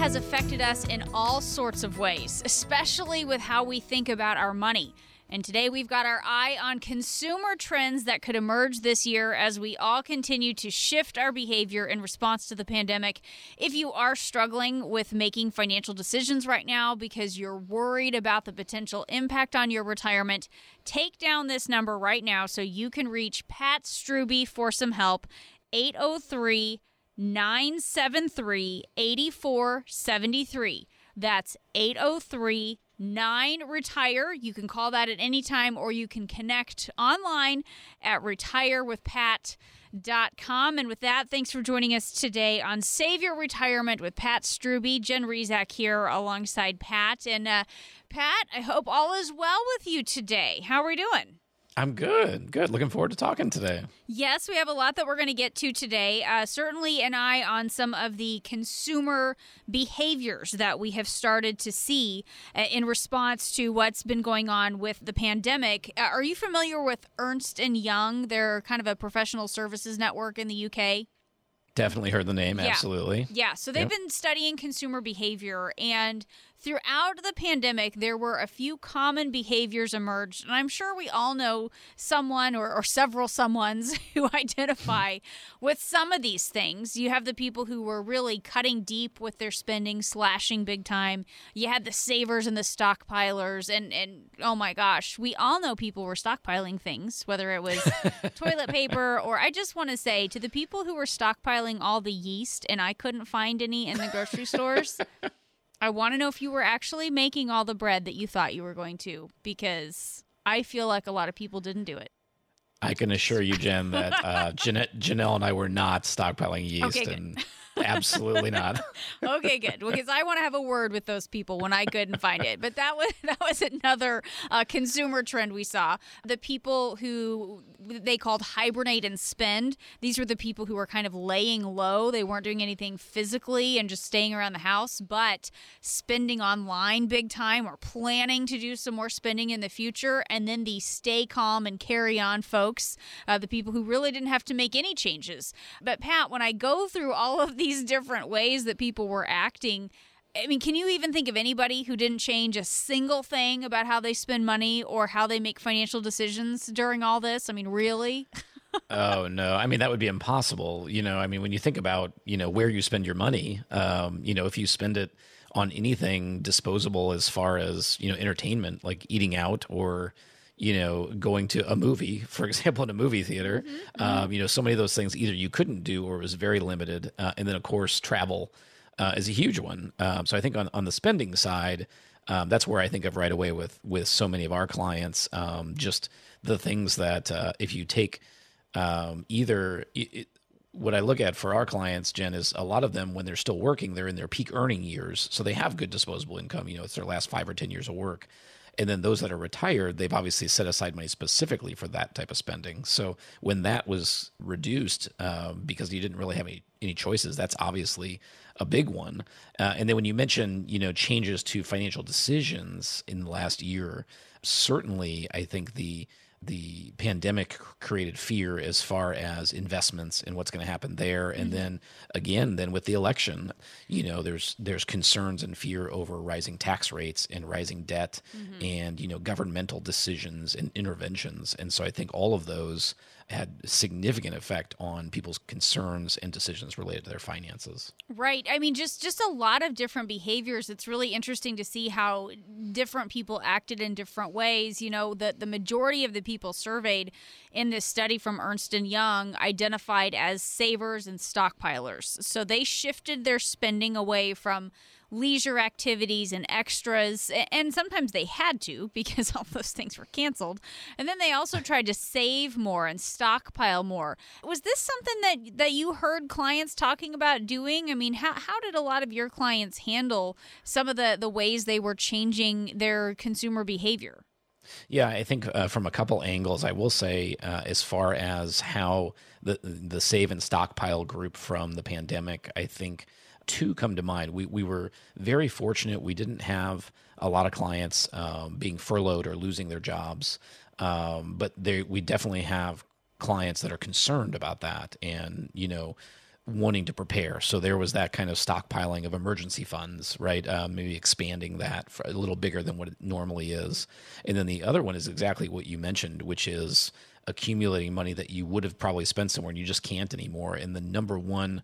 Has affected us in all sorts of ways, especially with how we think about our money. And today we've got our eye on consumer trends that could emerge this year as we all continue to shift our behavior in response to the pandemic. If you are struggling with making financial decisions right now because you're worried about the potential impact on your retirement, take down this number right now so you can reach Pat Struby for some help. 803 973 8473. That's 803 9 Retire. You can call that at any time or you can connect online at retirewithpat.com. And with that, thanks for joining us today on Save Your Retirement with Pat Struby. Jen Rizak here alongside Pat. And uh, Pat, I hope all is well with you today. How are we doing? I'm good. Good. Looking forward to talking today. Yes, we have a lot that we're going to get to today. Uh, certainly, an eye on some of the consumer behaviors that we have started to see uh, in response to what's been going on with the pandemic. Uh, are you familiar with Ernst and Young? They're kind of a professional services network in the UK. Definitely heard the name. Yeah. Absolutely. Yeah, so they've Yep. been studying consumer behavior, and throughout the pandemic, there were a few common behaviors emerged. And I'm sure we all know someone or, or several someones who identify with some of these things. You have the people who were really cutting deep with their spending, slashing big time. You had the savers and the stockpilers, and, and oh my gosh, we all know people were stockpiling things, whether it was toilet paper or I just want to say to the people who were stockpiling all the yeast and I couldn't find any in the grocery stores. I want to know if you were actually making all the bread that you thought you were going to because I feel like a lot of people didn't do it. I can assure you, Jen, that uh, Jeanette, Janelle and I were not stockpiling yeast, Okay, and absolutely not. Okay, good. Because I want to have a word with those people when I couldn't find it. But that was that was another uh, consumer trend we saw. The people who they called hibernate and spend. These were the people who were kind of laying low. They weren't doing anything physically and just staying around the house, but spending online big time or planning to do some more spending in the future. And then the stay calm and carry on folks, uh, the people who really didn't have to make any changes. But Pat, when I go through all of these different ways that people were acting, I mean, can you even think of anybody who didn't change a single thing about how they spend money or how they make financial decisions during all this? I mean, really? oh no i mean that would be impossible you know i mean when you think about you know where you spend your money um, you know if you spend it on anything disposable as far as you know entertainment like eating out or you know going to a movie for example in a movie theater um, you know so many of those things either you couldn't do or was very limited uh, and then of course travel uh, is a huge one um, so i think on, on the spending side um, that's where I think of right away with with so many of our clients. Um, just the things that uh, if you take um, either it, it- what I look at for our clients, Jen, is a lot of them when they're still working, they're in their peak earning years, so they have good disposable income. You know, it's their last five or ten years of work. And then those that are retired, they've obviously set aside money specifically for that type of spending. So when that was reduced um, because you didn't really have any, any choices, that's obviously a big one. Uh, and then when you mention, you know, changes to financial decisions in the last year, certainly I think the the pandemic created fear as far as investments and what's going to happen there. And mm-hmm. then again then with the election you know there's there's concerns and fear over rising tax rates and rising debt mm-hmm. and you know governmental decisions and interventions. And so i think all of those had significant effect on people's concerns and decisions related to their finances. Right. I mean, just just a lot of different behaviors. It's really interesting to see how different people acted in different ways. You know, the the majority of the people surveyed in this study from Ernst and Young identified as savers and stockpilers. So they shifted their spending away from leisure activities and extras. And sometimes they had to because all those things were canceled. And then they also tried to save more and stockpile more. Was this something that, that you heard clients talking about doing? I mean, how, how did a lot of your clients handle some of the, the ways they were changing their consumer behavior? Yeah, I think uh, from a couple angles, I will say uh, as far as how the the save and stockpile group from the pandemic, I think two come to mind. We we were very fortunate. We didn't have a lot of clients um, being furloughed or losing their jobs, um, but they, we definitely have clients that are concerned about that, and you know wanting to prepare. So there was that kind of stockpiling of emergency funds, right? Uh, maybe expanding that a little bigger than what it normally is. And then the other one is exactly what you mentioned, which is accumulating money that you would have probably spent somewhere and you just can't anymore. And the number one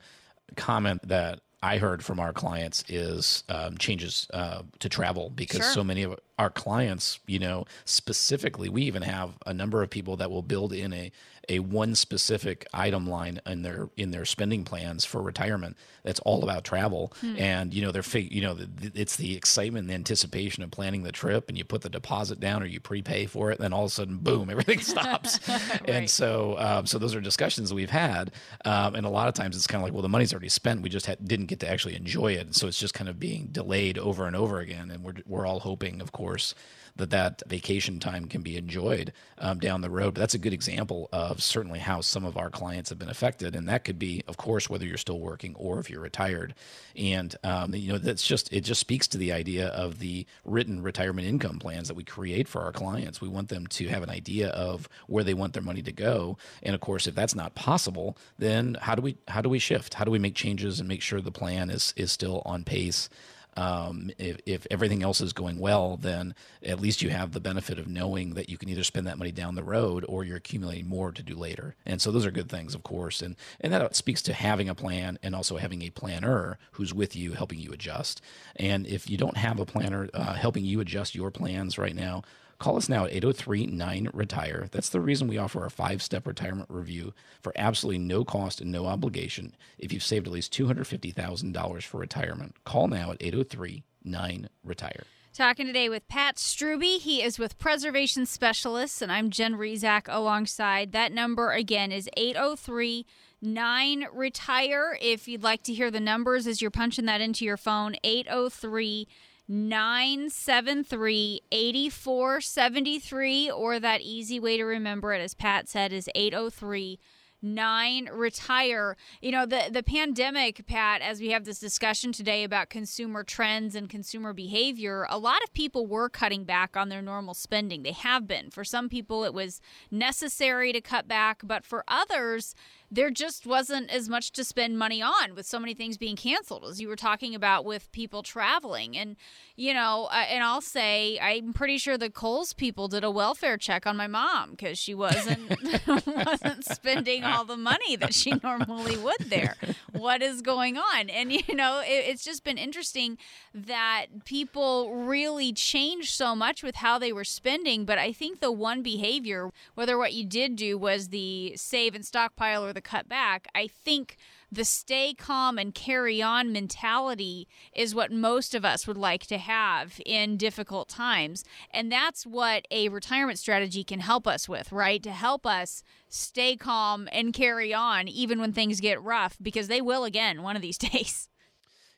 comment that I heard from our clients is um, changes uh, to travel because sure. so many of our clients, you know, specifically, we even have a number of people that will build in a a one specific item line in their in their spending plans for retirement that's all about travel hmm. and you know they're fig- you know the, it's the excitement and the anticipation of planning the trip and you put the deposit down or you prepay for it and then all of a sudden boom everything stops right. and so um, so those are discussions we've had um, and a lot of times it's kind of like well the money's already spent we just had, didn't get to actually enjoy it so it's just kind of being delayed over and over again and we're, we're all hoping of course that that vacation time can be enjoyed um, down the road. But that's a good example of certainly how some of our clients have been affected, and that could be, of course, whether you're still working or if you're retired. And um, you know, that's just it just speaks to the idea of the written retirement income plans that we create for our clients. We want them to have an idea of where they want their money to go, and of course, if that's not possible, then how do we how do we shift? How do we make changes and make sure the plan is is still on pace? Um, if, if everything else is going well, then at least you have the benefit of knowing that you can either spend that money down the road or you're accumulating more to do later. And so those are good things, of course. And and that speaks to having a plan and also having a planner who's with you, helping you adjust. And if you don't have a planner uh, helping you adjust your plans right now, Call us now at 803 9 Retire. That's the reason we offer our five step retirement review for absolutely no cost and no obligation if you've saved at least $250,000 for retirement. Call now at 803 9 Retire. Talking today with Pat Struby. He is with Preservation Specialists, and I'm Jen Rizak alongside. That number again is 803 9 Retire. If you'd like to hear the numbers as you're punching that into your phone, 803 973 8473, or that easy way to remember it, as Pat said, is 803 nine retire. You know the the pandemic pat as we have this discussion today about consumer trends and consumer behavior a lot of people were cutting back on their normal spending. They have been. For some people it was necessary to cut back but for others there just wasn't as much to spend money on with so many things being canceled as you were talking about with people traveling. And you know uh, and i'll say i'm pretty sure the Kohl's people did a welfare check on my mom because she wasn't wasn't spending all the money that she normally would there. What is going on? And you know it, it's just been interesting that people really changed so much with how they were spending. But i think the one behavior whether what you did do was the save and stockpile or the cut back, I think the stay calm and carry on mentality is what most of us would like to have in difficult times. And that's what a retirement strategy can help us with, right? To help us stay calm and carry on even when things get rough, because they will again one of these days.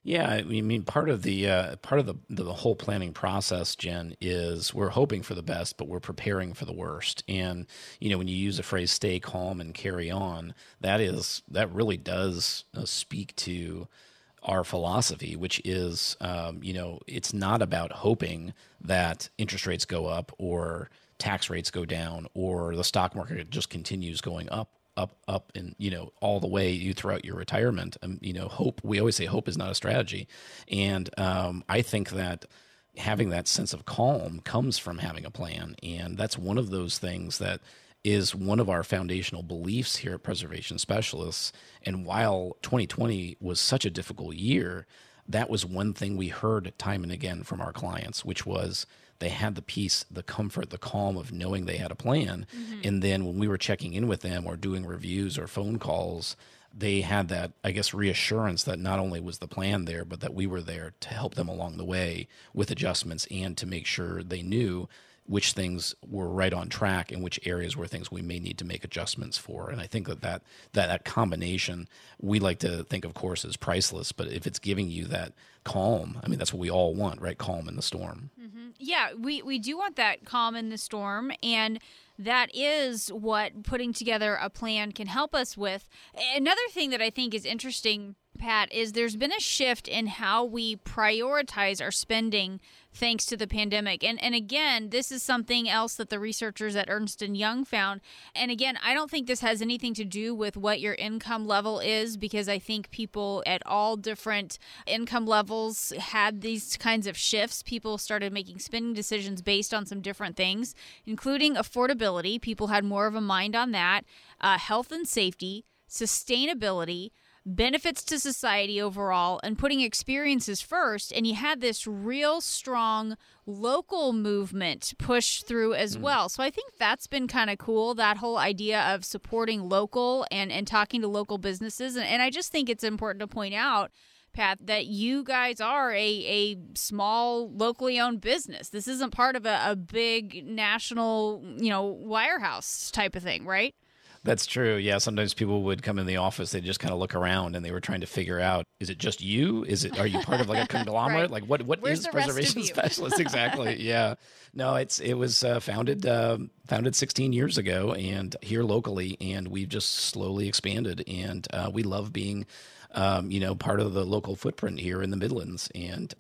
Yeah, I mean, part of the uh, part of the the whole planning process, Jen, is we're hoping for the best, but we're preparing for the worst. And you know, when you use the phrase "stay calm and carry on," that is that really does uh, speak to our philosophy, which is, um, you know, it's not about hoping that interest rates go up or tax rates go down or the stock market just continues going up up, up, and you know all the way you throughout your retirement. Um, you know, hope. We always say hope is not a strategy, and um, I think that having that sense of calm comes from having a plan, and that's one of those things that is one of our foundational beliefs here at Preservation Specialists. And while 2020 was such a difficult year, that was one thing we heard time and again from our clients, which was they had the peace, the comfort, the calm of knowing they had a plan. Mm-hmm. And then when we were checking in with them or doing reviews or phone calls, they had that, I guess, reassurance that not only was the plan there, but that we were there to help them along the way with adjustments and to make sure they knew which things were right on track and which areas were things we may need to make adjustments for. And I think that that, that, that combination, we like to think, of course, is priceless, but if it's giving you that calm, I mean, that's what we all want, right? Calm in the storm. Mm-hmm. Yeah, we, we do want that calm in the storm. And that is what putting together a plan can help us with. Another thing that I think is interesting, Pat, is there's been a shift in how we prioritize our spending thanks to the pandemic. And and again, this is something else that the researchers at Ernst and Young found. And again, I don't think this has anything to do with what your income level is because I think people at all different income levels had these kinds of shifts. People started making spending decisions based on some different things, including affordability. People had more of a mind on that, uh, health and safety, sustainability benefits to society overall and putting experiences first. And you had this real strong local movement push through as mm. well. So I think that's been kind of cool, that whole idea of supporting local and, and talking to local businesses. And, and I just think it's important to point out. Pat, that you guys are a, a small locally owned business. This isn't part of a, a big national, you know, wirehouse type of thing, right? That's true. Yeah, sometimes people would come in the office, they just kind of look around and they were trying to figure out is it just you? Is it are you part of like a conglomerate? right. Like what what Where's is preservation specialist exactly? yeah. No, it's it was uh, founded uh, founded 16 years ago and here locally and we've just slowly expanded and uh, we love being um, you know part of the local footprint here in the Midlands and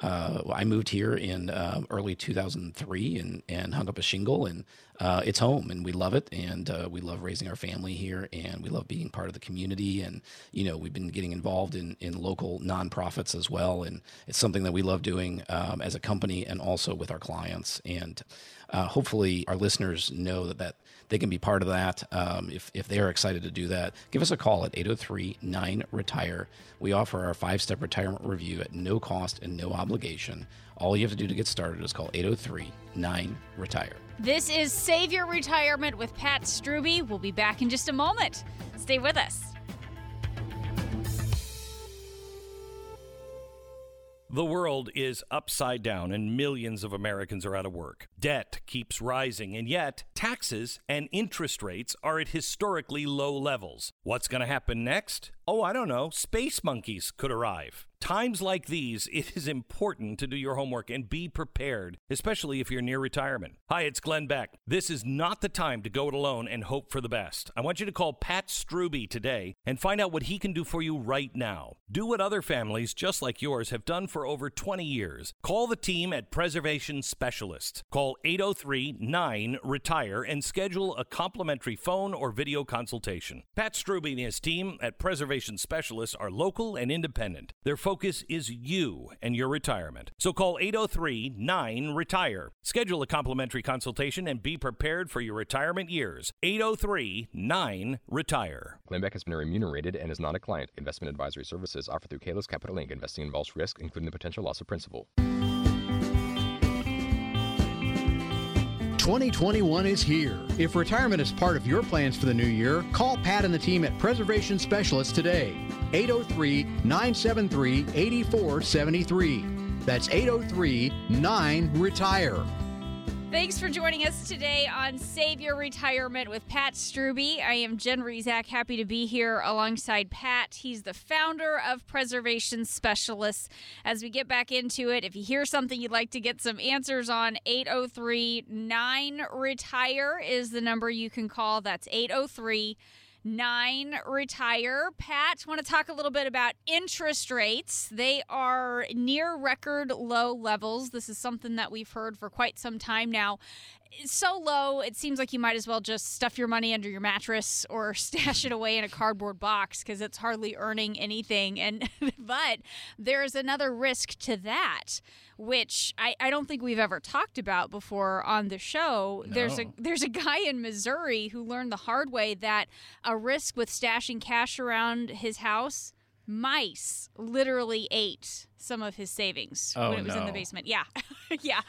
uh, I moved here in uh, early 2003 and, and hung up a shingle, and uh, it's home, and we love it, and uh, we love raising our family here, and we love being part of the community, and you know we've been getting involved in in local nonprofits as well, and it's something that we love doing um, as a company and also with our clients, and uh, hopefully our listeners know that that they can be part of that. Um, if, if they're excited to do that, give us a call at 803 9 Retire. We offer our five step retirement review at no cost and no obligation. All you have to do to get started is call 803 9 Retire. This is Save Your Retirement with Pat Struby. We'll be back in just a moment. Stay with us. The world is upside down and millions of Americans are out of work. Debt keeps rising, and yet taxes and interest rates are at historically low levels. What's going to happen next? Oh, I don't know. Space monkeys could arrive. Times like these, it is important to do your homework and be prepared, especially if you're near retirement. Hi, it's Glenn Beck. This is not the time to go it alone and hope for the best. I want you to call Pat Struby today and find out what he can do for you right now. Do what other families just like yours have done for over 20 years. Call the team at Preservation Specialists. Call 803 9 Retire and schedule a complimentary phone or video consultation. Pat Struby and his team at Preservation Specialists are local and independent. They're focus is you and your retirement. So call 803 9 Retire. Schedule a complimentary consultation and be prepared for your retirement years. 803 9 Retire. Glenn Beck has been remunerated and is not a client. Investment advisory services offered through Kalos Capital Inc. Investing involves risk, including the potential loss of principal. 2021 is here. If retirement is part of your plans for the new year, call Pat and the team at Preservation Specialists today. 803 973 8473. That's 803 9 Retire. Thanks for joining us today on Save Your Retirement with Pat Struby. I am Jen Rizak, happy to be here alongside Pat. He's the founder of Preservation Specialists. As we get back into it, if you hear something you'd like to get some answers on, 803 9 Retire is the number you can call. That's 803 nine retire. Pat, want to talk a little bit about interest rates. They are near record low levels. This is something that we've heard for quite some time now. it's so low, it seems like you might as well just stuff your money under your mattress or stash it away in a cardboard box because it's hardly earning anything. And but there's another risk to that, which I, I don't think we've ever talked about before on the show. There's a there's a guy in Missouri who learned the hard way that a risk with stashing cash around his house. Mice literally ate some of his savings Oh, when it was in the basement. Yeah. yeah.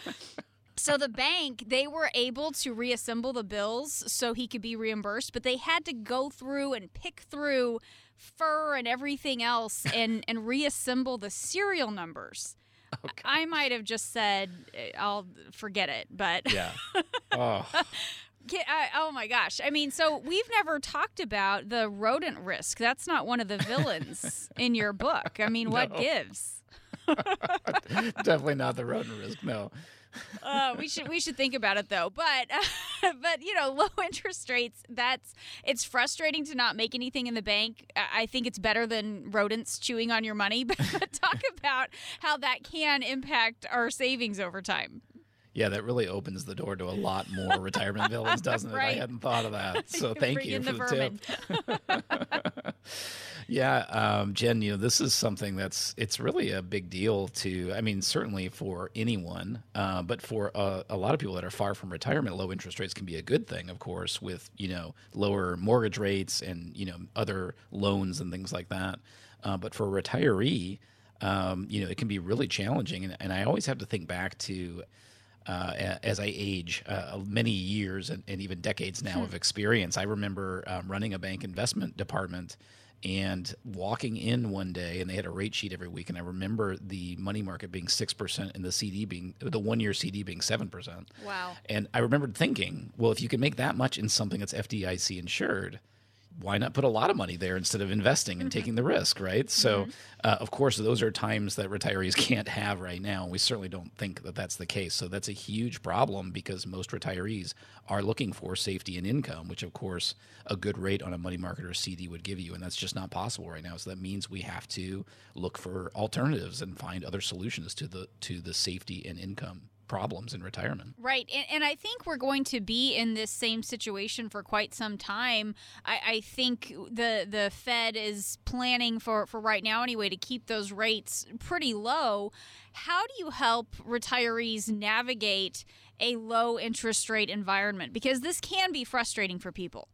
So the bank, they were able to reassemble the bills so he could be reimbursed, but they had to go through and pick through fur and everything else and and reassemble the serial numbers. I might have just said eh, I'll forget it, but Yeah. oh, I- oh my gosh. I mean, so we've never talked about the rodent risk. That's not one of the villains in your book. I mean, what No. gives? definitely not the rodent risk. No. Uh, we should we should think about it though. But but you know, low interest rates. That's it's frustrating to not make anything in the bank. I I think it's better than rodents chewing on your money. But talk about how that can impact our savings over time. Yeah, that really opens the door to a lot more retirement villains, doesn't it? Right. I hadn't thought of that. So thank you for the the, tip. yeah, um, Jen, you know, this is something that's it's really a big deal to. I mean, certainly for anyone, uh, but for a, a lot of people that are far from retirement, low interest rates can be a good thing, of course, with you know lower mortgage rates and you know other loans and things like that. Uh, but for a retiree, um, you know, it can be really challenging, and, and I always have to think back to uh, as I age, uh, many years and, and even decades now of experience. I remember um, running a bank investment department and walking in one day, and they had a rate sheet every week. And I remember the money market being six percent and the CD being the one year CD being seven percent. Wow. And I remembered thinking, well, if you can make that much in something that's FDIC insured, why not put a lot of money there instead of investing and taking the risk, right? So, uh, of course, those are times that retirees can't have right now. We certainly don't think that that's the case. So, that's a huge problem because most retirees are looking for safety and income, which, of course, a good rate on a money market or CD would give you. And that's just not possible right now. So, that means we have to look for alternatives and find other solutions to the to the safety and income problems in retirement. Right. And, and I think we're going to be in this same situation for quite some time. I, I think the the Fed is planning for, for right now anyway to keep those rates pretty low. How do you help retirees navigate a low interest rate environment? Because this can be frustrating for people.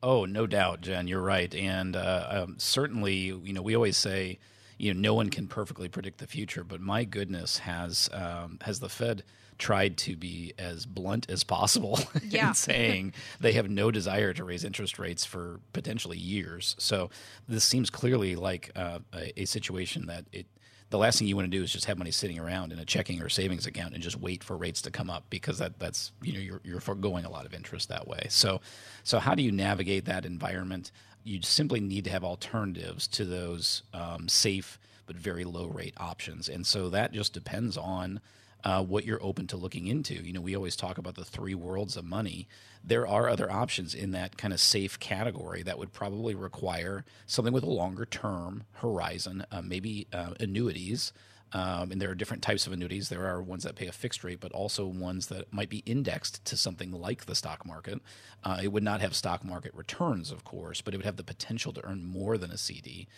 Oh, no doubt, Jen. You're right, and uh, um, certainly, you know, we always say, you know, no one can perfectly predict the future, but my goodness, has um, has the Fed tried to be as blunt as possible Yeah. in saying they have no desire to raise interest rates for potentially years. So this seems clearly like uh, a, a situation that it the last thing you want to do is just have money sitting around in a checking or savings account and just wait for rates to come up because that that's you know you're you're foregoing a lot of interest that way. So so how do you navigate that environment? You simply need to have alternatives to those um, safe but very low rate options, and so that just depends on uh, what you're open to looking into. You know, we always talk about the three worlds of money. There are other options in that kind of safe category that would probably require something with a longer term horizon, uh, maybe uh, annuities. Um, and there are different types of annuities. There are ones that pay a fixed rate, but also ones that might be indexed to something like the stock market. Uh, it would not have stock market returns, of course, but it would have the potential to earn more than a CD.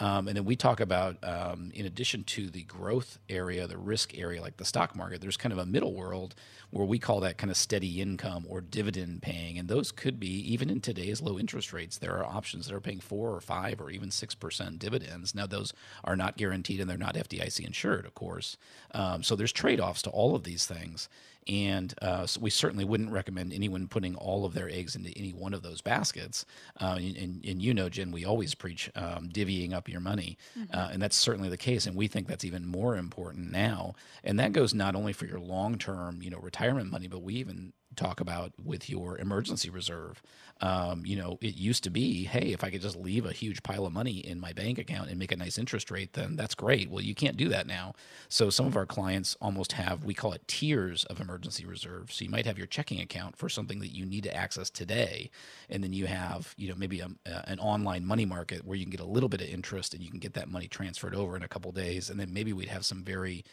Um, and then we talk about, um, in addition to the growth area, the risk area, like the stock market, there's kind of a middle world where we call that kind of steady income or dividend paying. And those could be, even in today's low interest rates, there are options that are paying four or five or even 6% dividends. Now, those are not guaranteed and they're not FDIC insured, of course. Um, so there's trade offs to all of these things. And uh, so we certainly wouldn't recommend anyone putting all of their eggs into any one of those baskets. Uh, and, and, and you know, Jen, we always preach um, divvying up your money. Uh, and that's certainly the case. And we think that's even more important now. And that goes not only for your long term, you know, retirement money, but we even talk about with your emergency reserve. Um, you know, it used to be, hey, if I could just leave a huge pile of money in my bank account and make a nice interest rate, then that's great. Well, you can't do that now. So some of our clients almost have, we call it tiers of emergency reserve. So you might have your checking account for something that you need to access today, and then you have, you know, maybe a, an online money market where you can get a little bit of interest and you can get that money transferred over in a couple days, and then maybe we'd have some very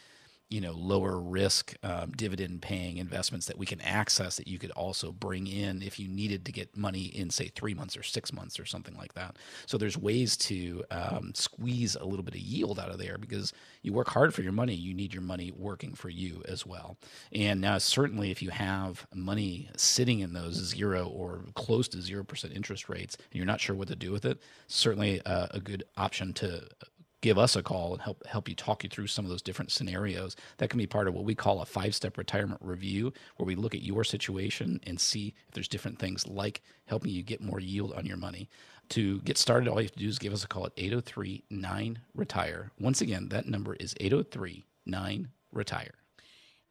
you know lower risk um, dividend paying investments that we can access that you could also bring in if you needed to get money in say three months or six months or something like that. So there's ways to um, squeeze a little bit of yield out of there because you work hard for your money you need your money working for you as well. And now certainly if you have money sitting in those zero or close to zero percent interest rates and you're not sure what to do with it certainly uh, a good option to give us a call and help help you talk you through some of those different scenarios. That can be part of what we call a five step retirement review, where we look at your situation and see if there's different things like helping you get more yield on your money. To get started, all you have to do is give us a call at 803 9 Retire. Once again, that number is 803 9 Retire.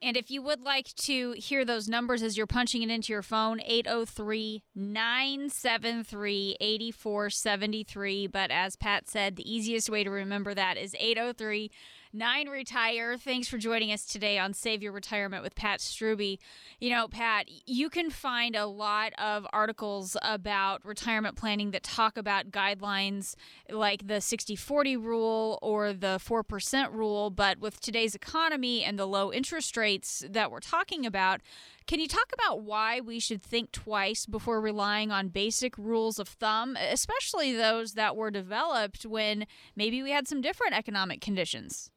And if you would like to hear those numbers as you're punching it into your phone, 803 973 8473. But as Pat said, the easiest way to remember that is 803 9 Retire. Thanks for joining us today on Save Your Retirement with Pat Struby. You know, Pat, you can find a lot of articles about retirement planning that talk about guidelines like the 60 40 rule or the 4% rule. But with today's economy and the low interest rates that we're talking about, can you talk about why we should think twice before relying on basic rules of thumb, especially those that were developed when maybe we had some different economic conditions?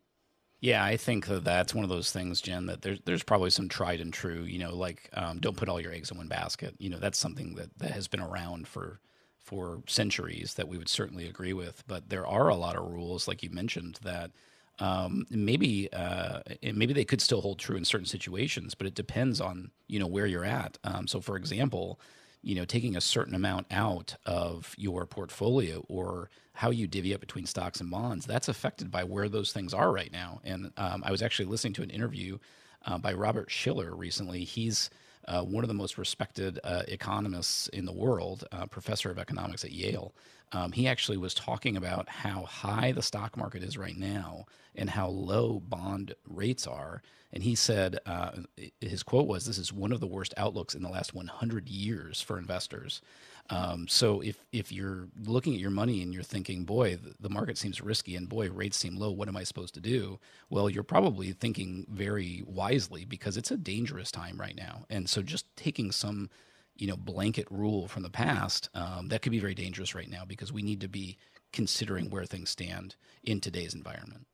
Yeah, I think that that's one of those things, Jen. That there's there's probably some tried and true. You know, like um, don't put all your eggs in one basket. You know, that's something that that has been around for for centuries that we would certainly agree with. But there are a lot of rules, like you mentioned, that um, maybe uh, maybe they could still hold true in certain situations, but it depends on you know where you're at. Um, so, for example, you know, taking a certain amount out of your portfolio or how you divvy up between stocks and bonds, that's affected by where those things are right now. And um, I was actually listening to an interview uh, by Robert Shiller recently. He's uh, one of the most respected uh, economists in the world, uh, professor of economics at Yale. Um, he actually was talking about how high the stock market is right now and how low bond rates are. And he said, uh, his quote was, This is one of the worst outlooks in the last 100 years for investors. Um, so if if you're looking at your money and you're thinking, boy, the, market seems risky, and boy, rates seem low. What am I supposed to do? Well, you're probably thinking very wisely because it's a dangerous time right now. And so just taking some, you know, blanket rule from the past um, that could be very dangerous right now because we need to be considering where things stand in today's environment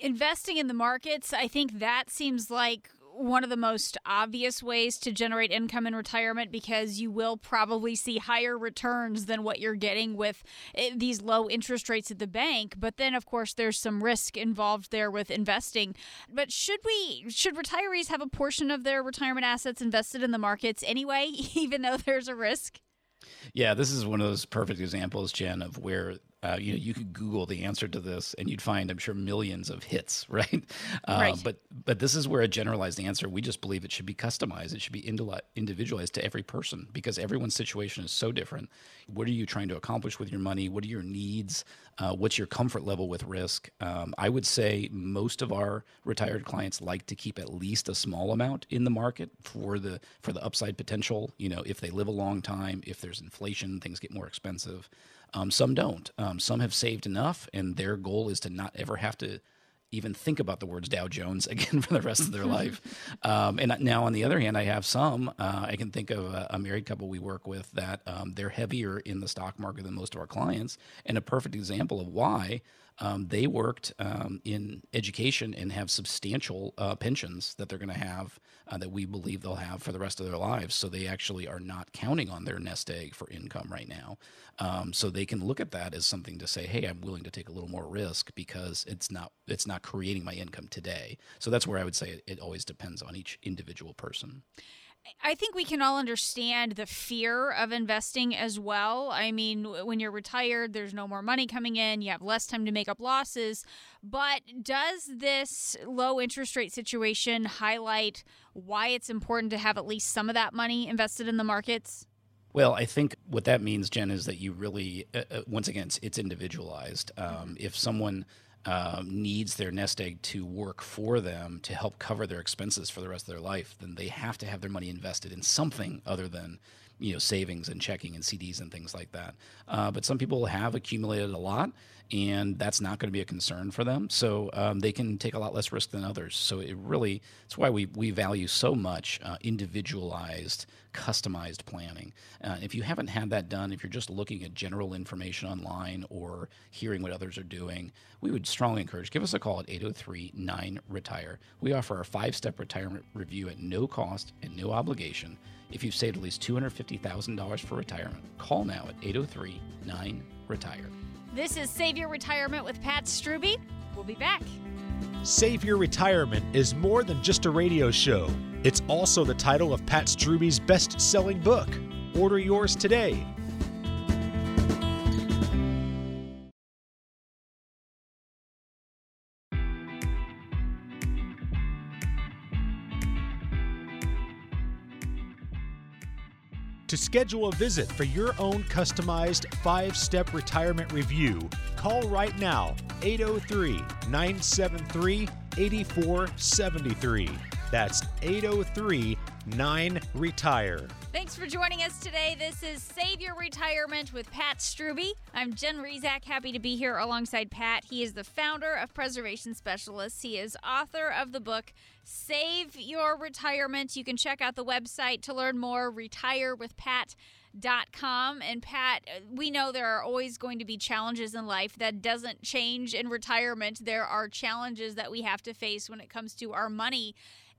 investing in the markets, I think that seems like one of the most obvious ways to generate income in retirement because you will probably see higher returns than what you're getting with eh, these low interest rates at the bank. But then of course there's some risk involved there with investing. But should we should retirees have a portion of their retirement assets invested in the markets anyway even though there's a risk? Yeah, this is one of those perfect examples, Jen, of where uh, you know, you could Google the answer to this, and you'd find, I'm sure, millions of hits, right? Uh, right. But but this is where a generalized answer. We just believe it should be customized. It should be individualized to every person because everyone's situation is so different. What are you trying to accomplish with your money? What are your needs? Uh, what's your comfort level with risk? Um, I would say most of our retired clients like to keep at least a small amount in the market for the for the upside potential. You know, if they live a long time, if there's inflation, things get more expensive. Um, some don't. Um, some have saved enough, and their goal is to not ever have to even think about the words Dow Jones again for the rest of their life. Um, and now, on the other hand, I have some. Uh, I can think of a, a, married couple we work with that um, they're heavier in the stock market than most of our clients, and a perfect example of why um, they worked um, in education and have substantial uh, pensions that they're going to have uh, that we believe they'll have for the rest of their lives. So they actually are not counting on their nest egg for income right now. Um, so they can look at that as something to say, "Hey, I'm willing to take a little more risk because it's not it's not creating my income today." So that's where I would say it, it always depends on each individual person. I think we can all understand the fear of investing as well. I mean, when you're retired, there's no more money coming in, you have less time to make up losses. But does this low interest rate situation highlight why it's important to have at least some of that money invested in the markets? Well, I think what that means, Jen, is that you really, uh, uh once again, it's, individualized. Um. If someone um, needs their nest egg to work for them to help cover their expenses for the rest of their life, then they have to have their money invested in something other than you know savings and checking and CDs and things like that. Uh, but some people have accumulated a lot, and that's not going to be a concern for them. So um, they can take a lot less risk than others. So it really, it's why we, we value so much uh, individualized, customized planning. Uh, if you haven't had that done, if you're just looking at general information online or hearing what others are doing, we would strongly encourage give us a call at 803 9 Retire. We offer our five step retirement review at no cost and no obligation. If you've saved at least $250,000 for retirement, call now at 803 9 Retire. This is Save Your Retirement with Pat Struby. We'll be back. Save Your Retirement is more than just a radio show. It's also the title of Pat Struby's best selling book. Order yours today To schedule a visit for your own customized five step retirement review, call right now 803 973 8473. That's 803 9 Retire. Thanks for joining us today. This is Save Your Retirement with Pat Struby. I'm Jen Rizak, happy to be here alongside Pat. He is the founder of Preservation Specialists. He is author of the book Save Your Retirement. You can check out the website to learn more, retirewithpat.com. And Pat, we know there are always going to be challenges in life. That doesn't change in retirement. There are challenges that we have to face when it comes to our money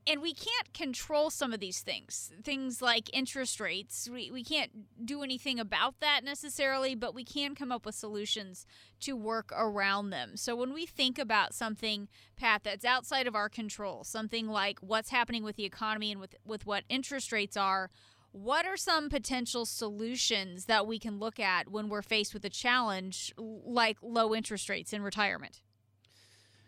and we can't control some of these things things like interest rates. We, we can't do anything about that necessarily but we can come up with solutions to work around them. So when we think about something pat that's outside of our control something like what's happening with the economy and with, with what interest rates are what are some potential solutions that we can look at when we're faced with a challenge like low interest rates in retirement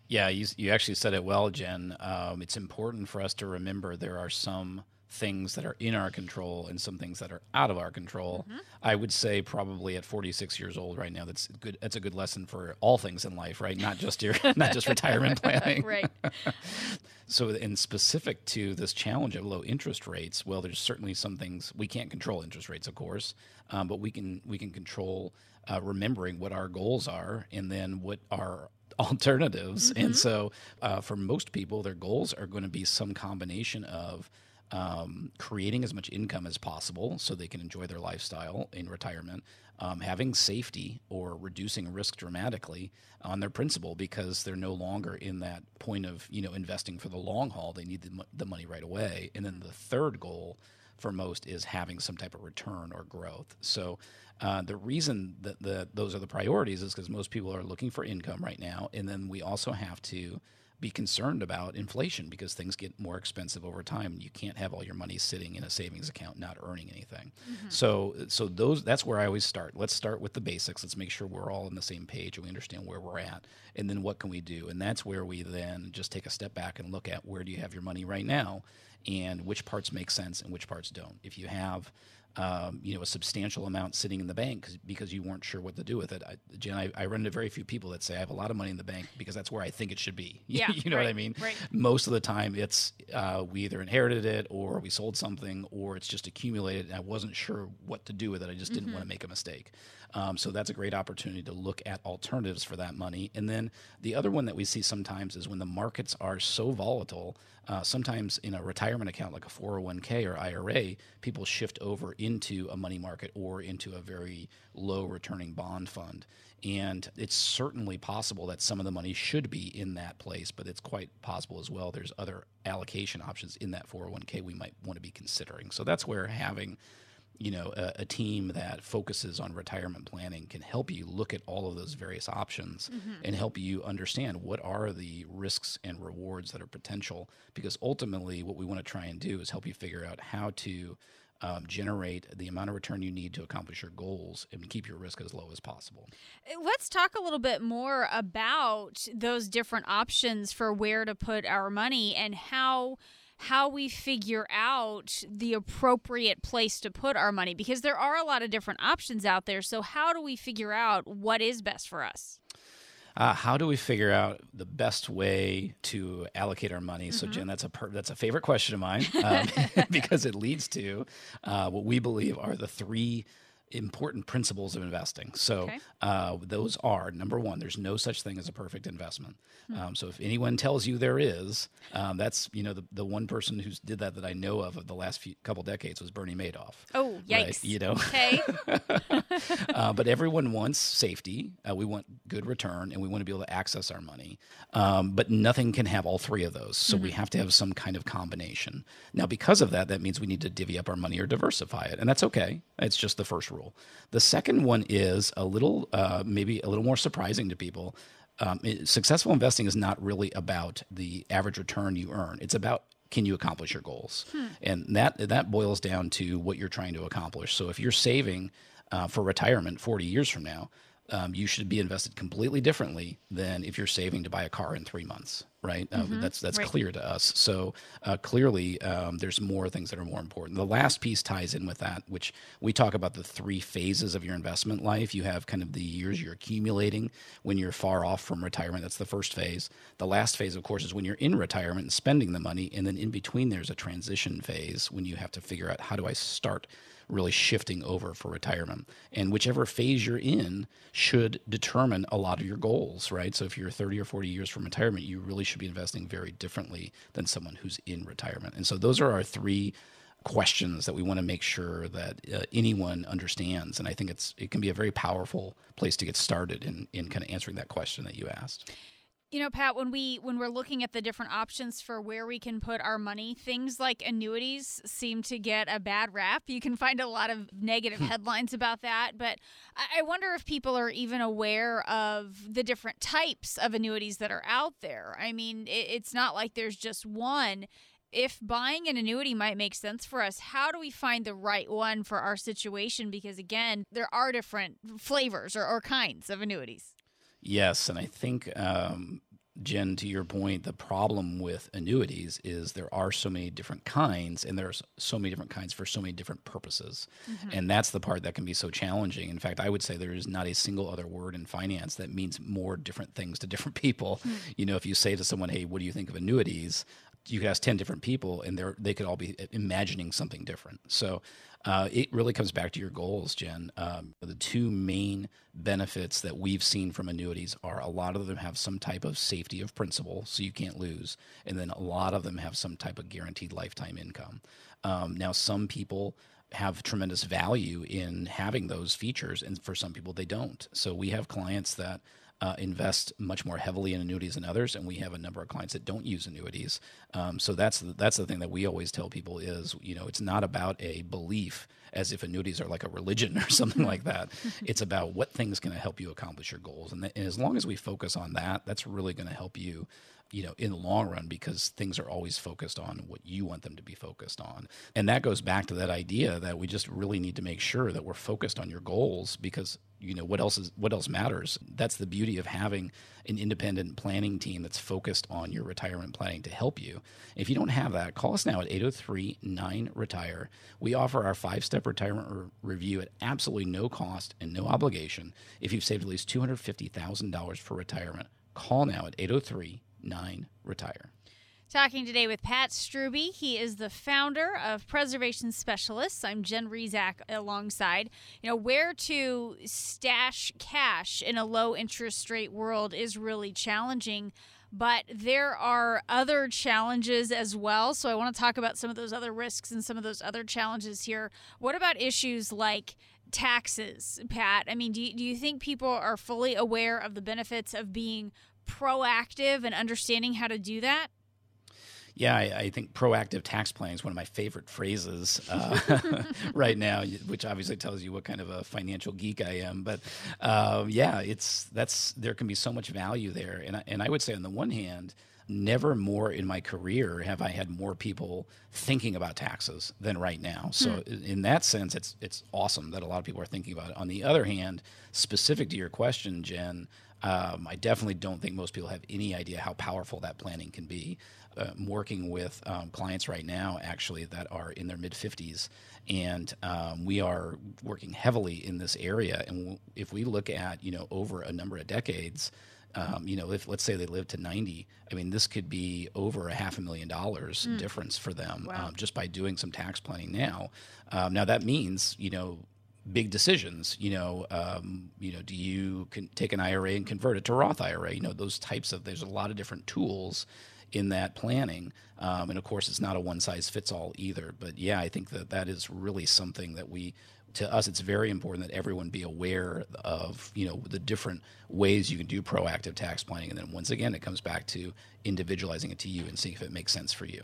yeah, you, you actually said it well, Jen. Um, it's important for us to remember there are some things that are in our control and some things that are out of our control. Mm-hmm. I would say probably at 46 years old right now, that's good. That's a good lesson for all things in life, right? Not just your, not just retirement planning. right. so, in specific to this challenge of low interest rates, well, there's certainly some things we can't control interest rates, of course, um, but we can we can control uh, remembering what our goals are and then what our alternatives. Mm-hmm. And so, uh, for most people, their goals are going to be some combination of um, creating as much income as possible so they can enjoy their lifestyle in retirement, um, having safety or reducing risk dramatically on their principal because they're no longer in that point of you know investing for the long haul. They need the, the money right away. And then the third goal for most is having some type of return or growth. So uh, the reason that the, those are the priorities is because most people are looking for income right now, and then we also have to be concerned about inflation because things get more expensive over time you can't have all your money sitting in a savings account not earning anything. Mm-hmm. So so those that's where I always start. Let's start with the basics. Let's make sure we're all on the same page and we understand where we're at and then what can we do? And that's where we then just take a step back and look at where do you have your money right now and which parts make sense and which parts don't. If you have um, you know, a substantial amount sitting in the bank because you weren't sure what to do with it. I, Jen, I, I, run into very few people that say I have a lot of money in the bank because that's where I think it should be. Yeah, you know right, what I mean? Right. Most of the time, it's uh, we either inherited it or we sold something or it's just accumulated and I wasn't sure what to do with it. I just didn't mm-hmm. want to make a mistake. Um, so that's a great opportunity to look at alternatives for that money. And then the other one that we see sometimes is when the markets are so volatile. Uh, sometimes in a retirement account like a 401k or IRA, people shift over into a money market or into a very low returning bond fund. And it's certainly possible that some of the money should be in that place, but it's quite possible as well. There's other allocation options in that 401k we might want to be considering. So that's where having you know a, a, team that focuses on retirement planning can help you look at all of those various options mm-hmm. and help you understand what are the risks and rewards that are potential because ultimately what we want to try and do is help you figure out how to um, generate the amount of return you need to accomplish your goals and keep your risk as low as possible. Uh, let's talk a little bit more about those different options for where to put our money and how how we figure out the appropriate place to put our money because there are a lot of different options out there. So, how do we figure out what is best for us? Uh, how do we figure out the best way to allocate our money? Mm-hmm. So, Jen, that's a per- that's a favorite question of mine um, because it leads to uh, what we believe are the three important principles of investing. So Okay. uh, those are number one. There's no such thing as a perfect investment. Hmm. Um, so if anyone tells you there is, um, that's you know the, the one person who's did that that I know of of the last few couple decades was Bernie Madoff. Oh, Right, yikes. you know. Okay. uh, but everyone wants safety. Uh, we want good return, and we want to be able to access our money. Um, but nothing can have all three of those. So we have to have some kind of combination. Now, because of that, that means we need to divvy up our money or diversify it, and that's okay. It's just the first rule. The second one is a little, uh, maybe a little more surprising to people. Um, it- successful investing is not really about the average return you earn. It's about can you accomplish your goals, and that that boils down to what you're trying to accomplish. So if you're saving uh, for retirement 40 years from now, um, you should be invested completely differently than if you're saving to buy a car in three months, right? Uh, that's that's Right. clear to us. So uh, clearly, um, there's more things that are more important. The last piece ties in with that, which we talk about the three phases of your investment life. You have kind of the years you're accumulating when you're far off from retirement. That's the first phase. The last phase, of course, is when you're in retirement and spending the money, and then in between there's a transition phase when you have to figure out how do I start really shifting over for retirement. And whichever phase you're in should determine a lot of your goals, right? So if you're 30 or 40 years from retirement, you really should be investing very differently than someone who's in retirement. And so those are our three questions that we want to make sure that uh, anyone understands and i think it's it can be a very powerful place to get started in in kind of answering that question that you asked You know, Pat, when we when we're looking at the different options for where we can put our money, things like annuities seem to get a bad rap. You can find a lot of negative hmm. headlines about that, but I, I wonder if people are even aware of the different types of annuities that are out there. I mean, it's not like there's just one. If buying an annuity might make sense for us, how do we find the right one for our situation? Because again, there are different flavors or, or kinds of annuities. Yes, and I think um, Jen, to your point, the problem with annuities is there are so many different kinds, and there's so many different kinds for so many different purposes, and that's the part that can be so challenging. In fact, I would say there is not a single other word in finance that means more different things to different people. You know, if you say to someone, "Hey, what do you think of annuities?" You could ask 10 different people and they're they could all be imagining something different. So uh, it really comes back to your goals jen. Um, the two main benefits that we've seen from annuities are a lot of them have some type of safety of principal so you can't lose and then a lot of them have some type of guaranteed lifetime income. Um, now some people have tremendous value in having those features and for some people they don't. So we have clients that uh, invest much more heavily in annuities than others, and we have a number of clients that don't use annuities. Um, so that's the, that's the thing that we always tell people is you know it's not about a belief as if annuities are like a religion or something like that. It's about what things can help you accomplish your goals, and, th- and as long as we focus on that, that's really going to help you you know in the long run because things are always focused on what you want them to be focused on. And that goes back to that idea that we just really need to make sure that we're focused on your goals because you know what else is what else matters? That's the beauty of having an independent planning team that's focused on your retirement planning to help you. If you don't have that call us now at 803-9 retire. We offer our five-step retirement re- review at absolutely no cost and no obligation. If you've saved at least $250000 for retirement call now at 803 9 retire Talking today with Pat Struby. He is the founder of Preservation Specialists. I'm Jen Rezak alongside. You know, where to stash cash in a low interest rate world is really challenging, but there are other challenges as well. So I want to talk about some of those other risks and some of those other challenges here. What about issues like taxes, Pat? I mean, do you, do you think people are fully aware of the benefits of being proactive and understanding how to do that? Yeah, I, I think proactive tax planning is one of my favorite phrases uh, right now, which obviously tells you what kind of a financial geek I am. But um, yeah, it's that's there can be so much value there, and I, and I would say on the one hand, never more in my career have I had more people thinking about taxes than right now. So in that sense, it's it's awesome that a lot of people are thinking about it. On the other hand, specific to your question, Jen. Um, I definitely don't think most people have any idea how powerful that planning can be. Uh, I'm working with um, clients right now, actually, that are in their mid 50s, and um, we are working heavily in this area. And w- if we look at, you know, over a number of decades, um, you know, if let's say they live to 90, I mean, this could be over a half a million dollars difference for them um, just by doing some tax planning now. Um, now, that means, you know, big decisions. You know, um, you know, do you can take an IRA and convert it to Roth IRA? You know, those types of. There's a lot of different tools in that planning, um, and of course, it's not a one size fits all either. But yeah, I think that that is really something that we. To us, it's very important that everyone be aware of, you know, the different ways you can do proactive tax planning, and then once again, it comes back to individualizing it to you and seeing if it makes sense for you.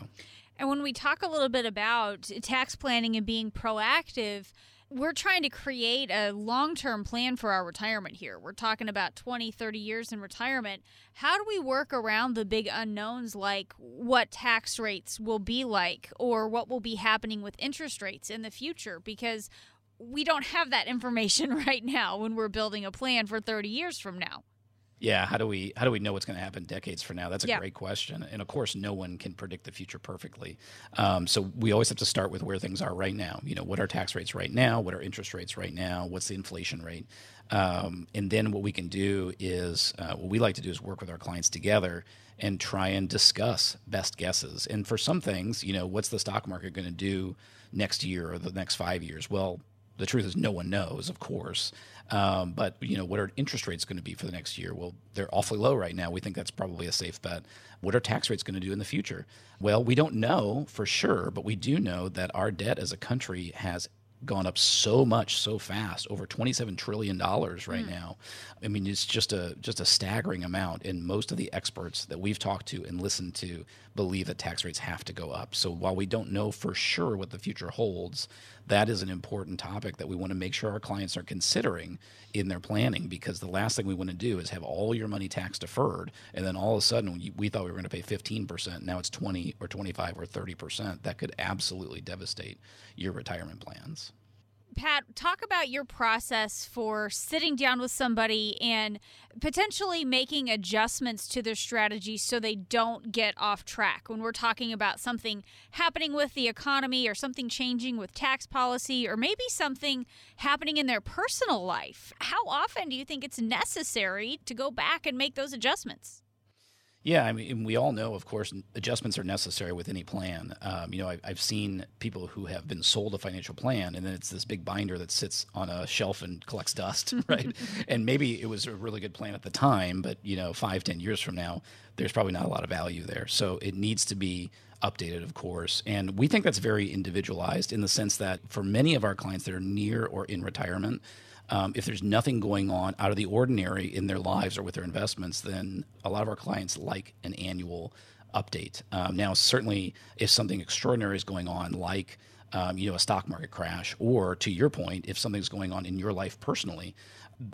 And when we talk a little bit about tax planning and being proactive, we're trying to create a long term plan for our retirement here. We're talking about 20, 30 years in retirement. How do we work around the big unknowns like what tax rates will be like or what will be happening with interest rates in the future? Because we don't have that information right now when we're building a plan for 30 years from now. Yeah, how do we how do we know what's going to happen decades from now? That's a Yeah. great question, and of course, no one can predict the future perfectly. Um, so we always have to start with where things are right now. You know, what are tax rates right now? What are interest rates right now? What's the inflation rate? Um, and then what we can do is uh, what we like to do is work with our clients together and try and discuss best guesses. And for some things, you know, what's the stock market going to do next year or the next five years? Well, the truth is no one knows, of course. Um, but you know, what are interest rates going to be for the next year? Well, they're awfully low right now. We think that's probably a safe bet. What are tax rates going to do in the future? Well, we don't know for sure, but we do know that our debt as a country has gone up so much so fast over 27 trillion dollars right now i mean it's just a just a staggering amount and most of the experts that we've talked to and listened to believe that tax rates have to go up so while we don't know for sure what the future holds that is an important topic that we want to make sure our clients are considering in their planning because the last thing we want to do is have all your money tax deferred and then all of a sudden we thought we were going to pay 15% now it's 20 or 25 or 30% that could absolutely devastate your retirement plans Pat, talk about your process for sitting down with somebody and potentially making adjustments to their strategy so they don't get off track. When we're talking about something happening with the economy or something changing with tax policy or maybe something happening in their personal life, how often do you think it's necessary to go back and make those adjustments? Yeah, I mean, we all know, of course, adjustments are necessary with any plan. Um, you know, I, I've seen people who have been sold a financial plan, and then it's this big binder that sits on a shelf and collects dust, right? and maybe it was a really good plan at the time, but you know, five, ten years from now, there's probably not a lot of value there. So it needs to be updated, of course. And we think that's very individualized in the sense that for many of our clients that are near or in retirement, um, if there's nothing going on out of the ordinary in their lives or with their investments, then a lot of our clients like an annual update. Um, now, certainly, if something extraordinary is going on, like um, you know a stock market crash, or to your point, if something's going on in your life personally,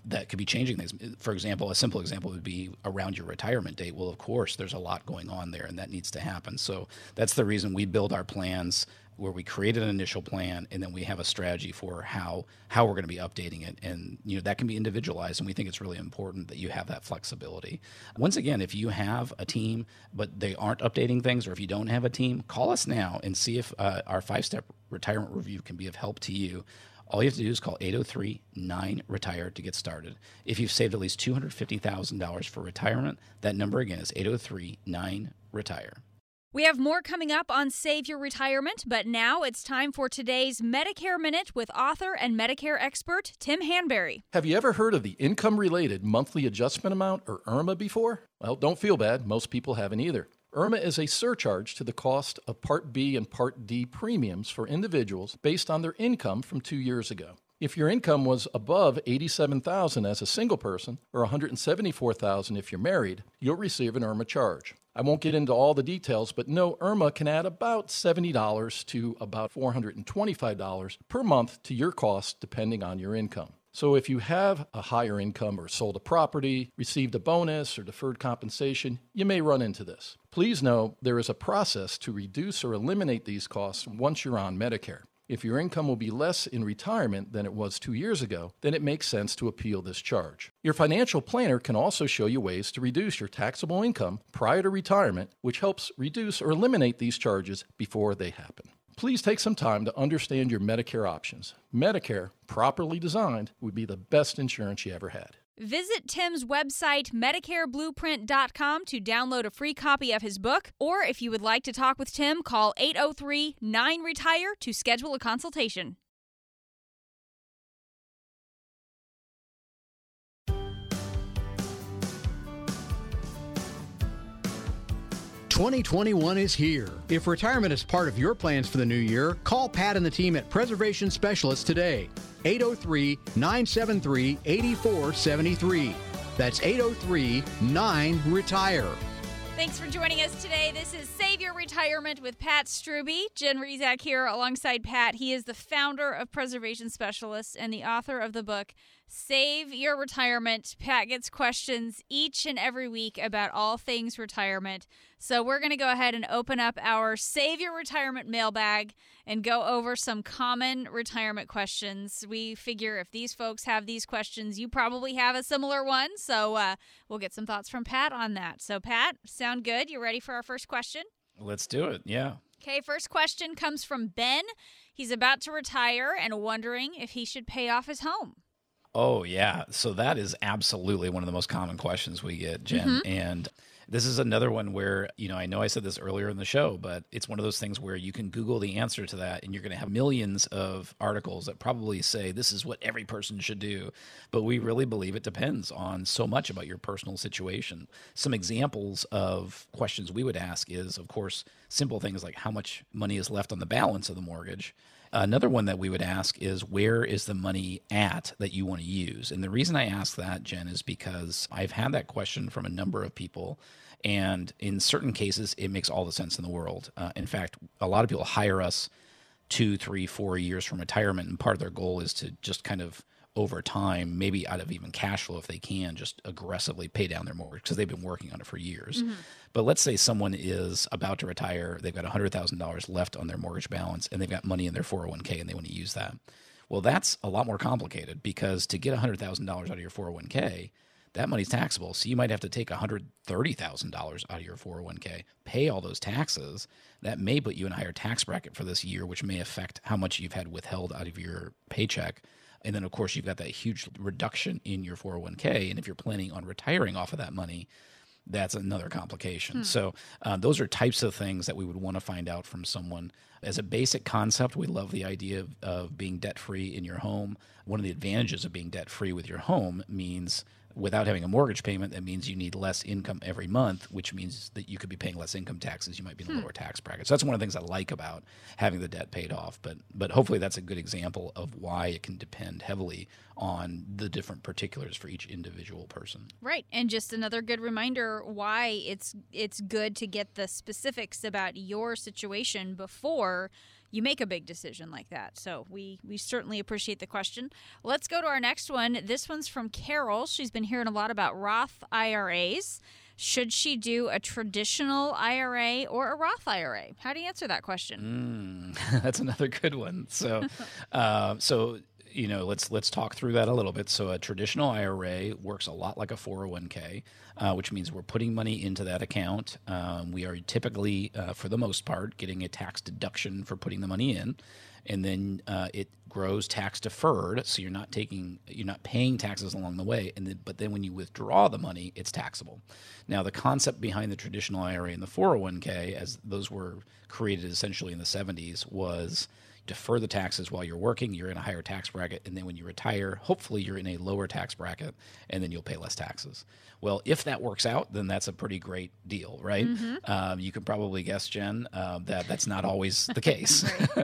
that could be changing things. For example, a simple example would be around your retirement date. Well, of course, there's a lot going on there, and that needs to happen. So that's the reason we build our plans where we created an initial plan and then we have a strategy for how how we're going to be updating it and you know that can be individualized and we think it's really important that you have that flexibility once again if you have a team but they aren't updating things or if you don't have a team call us now and see if uh, our five step retirement review can be of help to you all you have to do is call 803 9 Retire to get started. If you've saved at least $250,000 for retirement, that number again is 803 9 Retire. We have more coming up on Save Your Retirement, but now it's time for today's Medicare Minute with author and Medicare expert Tim Hanberry. Have you ever heard of the Income Related Monthly Adjustment Amount, or IRMA, before? Well, don't feel bad. Most people haven't either. IRMA is a surcharge to the cost of Part B and Part D premiums for individuals based on their income from two years ago. If your income was above 87,000 as a single person or 174,000 if you're married, you'll receive an IRMA charge. I won't get into all the details, but no, IRMA can add about $70 to about $425 per month to your cost depending on your income. So if you have a higher income or sold a property, received a bonus or deferred compensation, you may run into this. Please know there is a process to reduce or eliminate these costs once you're on Medicare. If your income will be less in retirement than it was two years ago, then it makes sense to appeal this charge. Your financial planner can also show you ways to reduce your taxable income prior to retirement, which helps reduce or eliminate these charges before they happen. Please take some time to understand your Medicare options. Medicare, properly designed, would be the best insurance you ever had. Visit Tim's website, MedicareBlueprint.com, to download a free copy of his book. Or if you would like to talk with Tim, call 803 9 Retire to schedule a consultation. 2021 is here. If retirement is part of your plans for the new year, call Pat and the team at Preservation Specialists today. 803 973 8473. That's 803 9 Retire. Thanks for joining us today. This is Save Your Retirement with Pat Struby. Jen Rizak here alongside Pat. He is the founder of Preservation Specialists and the author of the book Save Your Retirement. Pat gets questions each and every week about all things retirement. So we're going to go ahead and open up our Save Your Retirement mailbag and go over some common retirement questions. We figure if these folks have these questions, you probably have a similar one. So uh, we'll get some thoughts from Pat on that. So, Pat, sound good? You ready for our first question? Let's do it. Yeah. Okay, first question comes from Ben. He's about to retire and wondering if he should pay off his home. Oh, yeah. So that is absolutely one of the most common questions we get, Jen. Mm-hmm. And this is another one where, you know, I know I said this earlier in the show, but it's one of those things where you can Google the answer to that and you're going to have millions of articles that probably say this is what every person should do. But we really believe it depends on so much about your personal situation. Some examples of questions we would ask is, of course, simple things like how much money is left on the balance of the mortgage. Another one that we would ask is where is the money at that you want to use? And the reason I ask that, Jen, is because I've had that question from a number of people. And in certain cases, it makes all the sense in the world. Uh, in fact, a lot of people hire us two, three, four years from retirement. And part of their goal is to just kind of over time, maybe out of even cash flow if they can, just aggressively pay down their mortgage because they've been working on it for years. Mm-hmm. But let's say someone is about to retire, they've got $100,000 left on their mortgage balance, and they've got money in their 401k and they want to use that. Well, that's a lot more complicated because to get $100,000 out of your 401k, that money's taxable. So you might have to take $130,000 out of your 401k, pay all those taxes. That may put you in a higher tax bracket for this year, which may affect how much you've had withheld out of your paycheck. And then, of course, you've got that huge reduction in your 401k. And if you're planning on retiring off of that money, that's another complication. So, uh, those are types of things that we would want to find out from someone. As a basic concept, we love the idea of, of being debt free in your home. One of the advantages of being debt free with your home means without having a mortgage payment, that means you need less income every month, which means that you could be paying less income taxes. You might be in a hmm. lower tax bracket. So that's one of the things I like about having the debt paid off. But but hopefully that's a good example of why it can depend heavily on the different particulars for each individual person. Right. And just another good reminder why it's it's good to get the specifics about your situation before you make a big decision like that. So we we certainly appreciate the question. Let's go to our next one. This one's from Carol. She's been hearing a lot about Roth IRAs. Should she do a traditional IRA or a Roth IRA? How do you answer that question? Mm, that's another good one. So, uh, so you know, let's let's talk through that a little bit. So, a traditional IRA works a lot like a 401k, uh, which means we're putting money into that account. Um, we are typically, uh, for the most part, getting a tax deduction for putting the money in, and then uh, it grows tax deferred. So you're not taking, you're not paying taxes along the way, and then, but then when you withdraw the money, it's taxable. Now, the concept behind the traditional IRA and the 401k, as those were created essentially in the 70s, was defer the taxes while you're working, you're in a higher tax bracket, and then when you retire, hopefully you're in a lower tax bracket, and then you'll pay less taxes. Well, if that works out, then that's a pretty great deal, right? Um, you can probably guess, Jen, uh, that that's not always the case.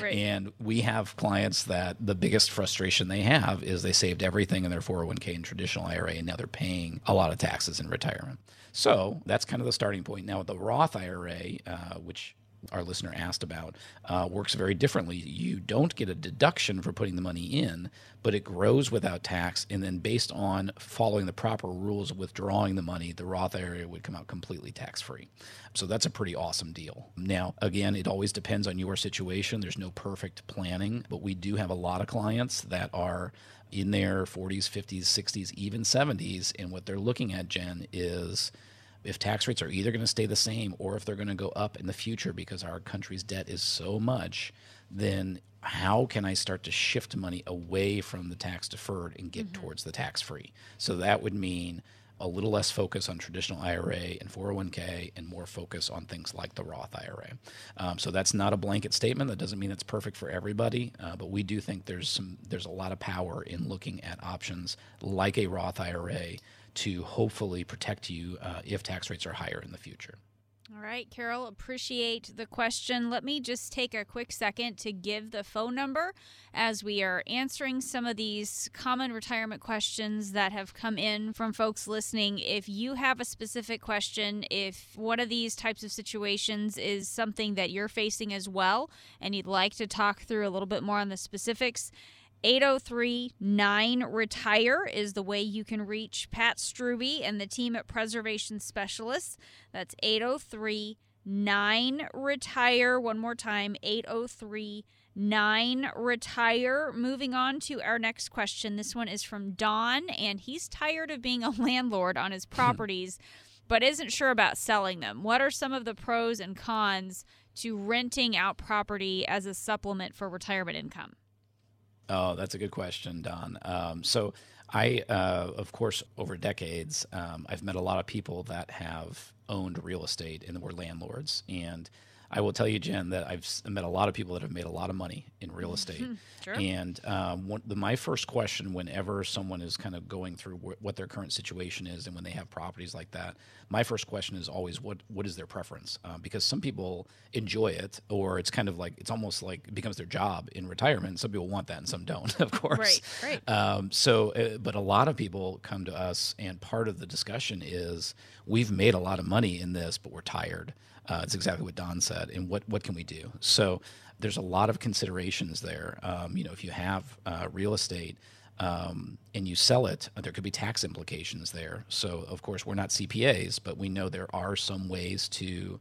Right. And we have clients that the biggest frustration they have is they saved everything in their 401k and traditional IRA, and now they're paying a lot of taxes in retirement. So that's kind of the starting point. Now, the Roth IRA, uh, which our listener asked about uh, works very differently. You don't get a deduction for putting the money in, but it grows without tax. And then, based on following the proper rules of withdrawing the money, the Roth IRA would come out completely tax free. So, that's a pretty awesome deal. Now, again, it always depends on your situation. There's no perfect planning, but we do have a lot of clients that are in their 40s, 50s, 60s, even 70s. And what they're looking at, Jen, is if tax rates are either going to stay the same or if they're going to go up in the future because our country's debt is so much, then how can I start to shift money away from the tax deferred and get towards the tax free? So that would mean a little less focus on traditional IRA and 401k and more focus on things like the Roth IRA. Um, so that's not a blanket statement. That doesn't mean it's perfect for everybody, uh, but we do think there's some there's a lot of power in looking at options like a Roth IRA to hopefully protect you uh, if tax rates are higher in the future. All right, Carol, appreciate the question. Let me just take a quick second to give the phone number as we are answering some of these common retirement questions that have come in from folks listening. If you have a specific question, if one of these types of situations is something that you're facing as well, and you'd like to talk through a little bit more on the specifics, 803 9 Retire is the way you can reach Pat Struby and the team at Preservation Specialists. That's 803 9 Retire. One more time 803 9 Retire. Moving on to our next question. This one is from Don, and he's tired of being a landlord on his properties. but isn't sure about selling them. What are some of the pros and cons to renting out property as a supplement for retirement income? Oh, that's a good question, Don. Um, so, I, uh, of course, over decades, um, I've met a lot of people that have owned real estate and were landlords. And I will tell you, Jen, that I've met a lot of people that have made a lot of money in real mm-hmm. estate. Sure. And um, one, the, my first question, whenever someone is kind of going through wh- what their current situation is, and when they have properties like that, my first question is always, what what is their preference? Uh, because some people enjoy it, or it's kind of like it's almost like it becomes their job in retirement. Some people want that, and some don't, of course. Right. Right. Um, so, uh, but a lot of people come to us, and part of the discussion is we've made a lot of money in this, but we're tired. Uh, it's exactly what Don said. And what what can we do? So there's a lot of considerations there. Um, you know, if you have uh, real estate. Um, and you sell it, there could be tax implications there. So, of course, we're not CPAs, but we know there are some ways to